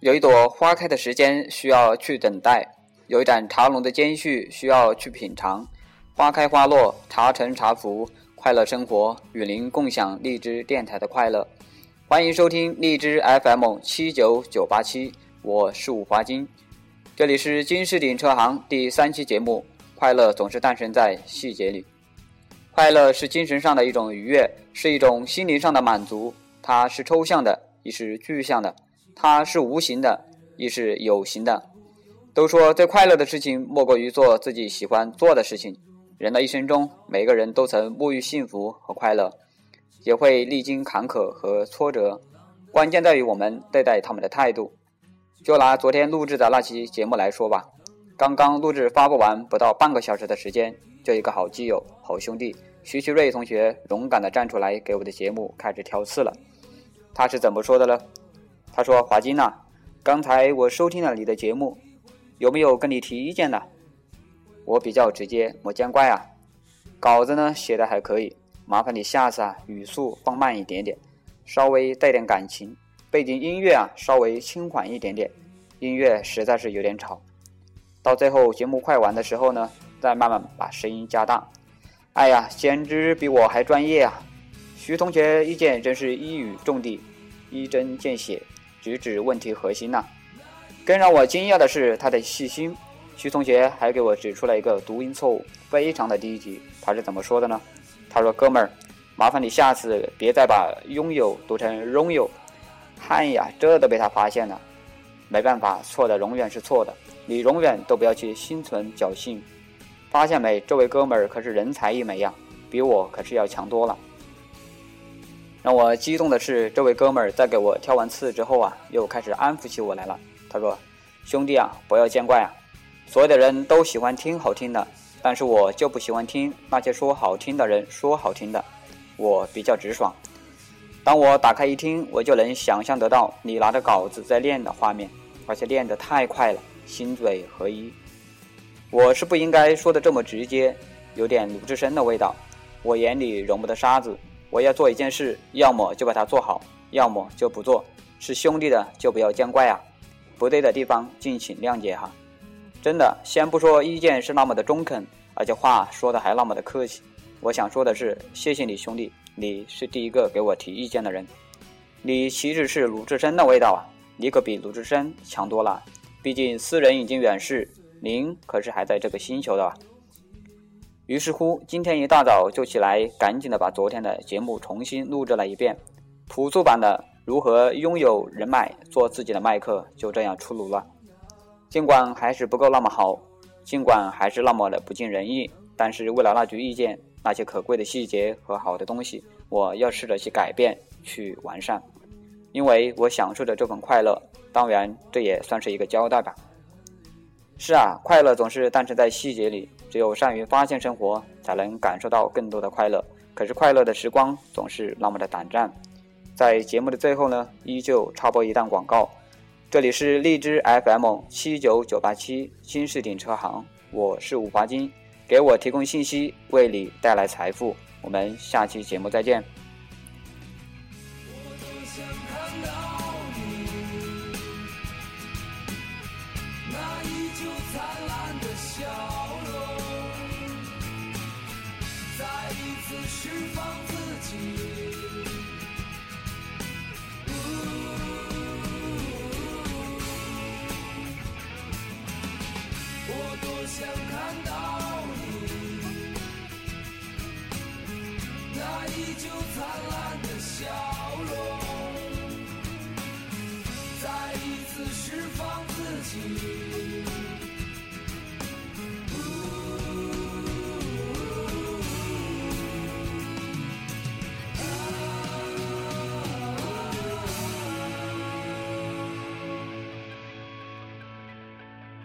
有一朵花开的时间需要去等待，有一盏茶浓的间隙需要去品尝。花开花落，茶沉茶浮，快乐生活与您共享荔枝电台的快乐。欢迎收听荔枝 FM 七九九八七，我是五华金，这里是金士鼎车行第三期节目。快乐总是诞生在细节里，快乐是精神上的一种愉悦，是一种心灵上的满足。它是抽象的，亦是具象的；它是无形的，亦是有形的。都说最快乐的事情莫过于做自己喜欢做的事情。人的一生中，每个人都曾沐浴幸福和快乐，也会历经坎坷和挫折，关键在于我们对待他们的态度。就拿昨天录制的那期节目来说吧。刚刚录制发布完不到半个小时的时间，就一个好基友、好兄弟徐奇瑞同学勇敢地站出来给我的节目开始挑刺了。他是怎么说的呢？他说：“华金呐，刚才我收听了你的节目，有没有跟你提意见的？”我比较直接，莫见怪啊。稿子呢写的还可以，麻烦你下次啊语速放慢一点点，稍微带点感情，背景音乐啊稍微轻缓一点点，音乐实在是有点吵。到最后节目快完的时候呢，再慢慢把声音加大。哎呀，简直比我还专业啊！徐同学意见真是一语中的，一针见血，直指问题核心呐。更让我惊讶的是他的细心。徐同学还给我指出了一个读音错误，非常的低级。他是怎么说的呢？他说：“哥们儿，麻烦你下次别再把拥有读成拥有。”嗨呀，这都被他发现了。没办法，错的永远是错的。你永远都不要去心存侥幸，发现没？这位哥们儿可是人才一枚呀，比我可是要强多了。让我激动的是，这位哥们儿在给我挑完刺之后啊，又开始安抚起我来了。他说：“兄弟啊，不要见怪啊，所有的人都喜欢听好听的，但是我就不喜欢听那些说好听的人说好听的，我比较直爽。当我打开一听，我就能想象得到你拿着稿子在练的画面，而且练得太快了。”心嘴合一，我是不应该说的这么直接，有点鲁智深的味道。我眼里容不得沙子，我要做一件事，要么就把它做好，要么就不做。是兄弟的就不要见怪啊，不对的地方敬请谅解哈。真的，先不说意见是那么的中肯，而且话说的还那么的客气，我想说的是，谢谢你兄弟，你是第一个给我提意见的人。你岂止是鲁智深的味道啊，你可比鲁智深强多了。毕竟斯人已经远逝，您可是还在这个星球的。于是乎，今天一大早就起来，赶紧的把昨天的节目重新录制了一遍。朴素版的如何拥有人脉做自己的麦克就这样出炉了。尽管还是不够那么好，尽管还是那么的不尽人意，但是为了那句意见，那些可贵的细节和好的东西，我要试着去改变，去完善。因为我享受着这份快乐，当然这也算是一个交代吧。是啊，快乐总是诞生在细节里，只有善于发现生活，才能感受到更多的快乐。可是快乐的时光总是那么的短暂。在节目的最后呢，依旧插播一段广告。这里是荔枝 FM 七九九八七新世鼎车行，我是五华金，给我提供信息，为你带来财富。我们下期节目再见。我都想看到你。那依旧灿烂的笑容再一次释放自己。呜我多想看到你那依旧灿烂的笑容再一次释放自己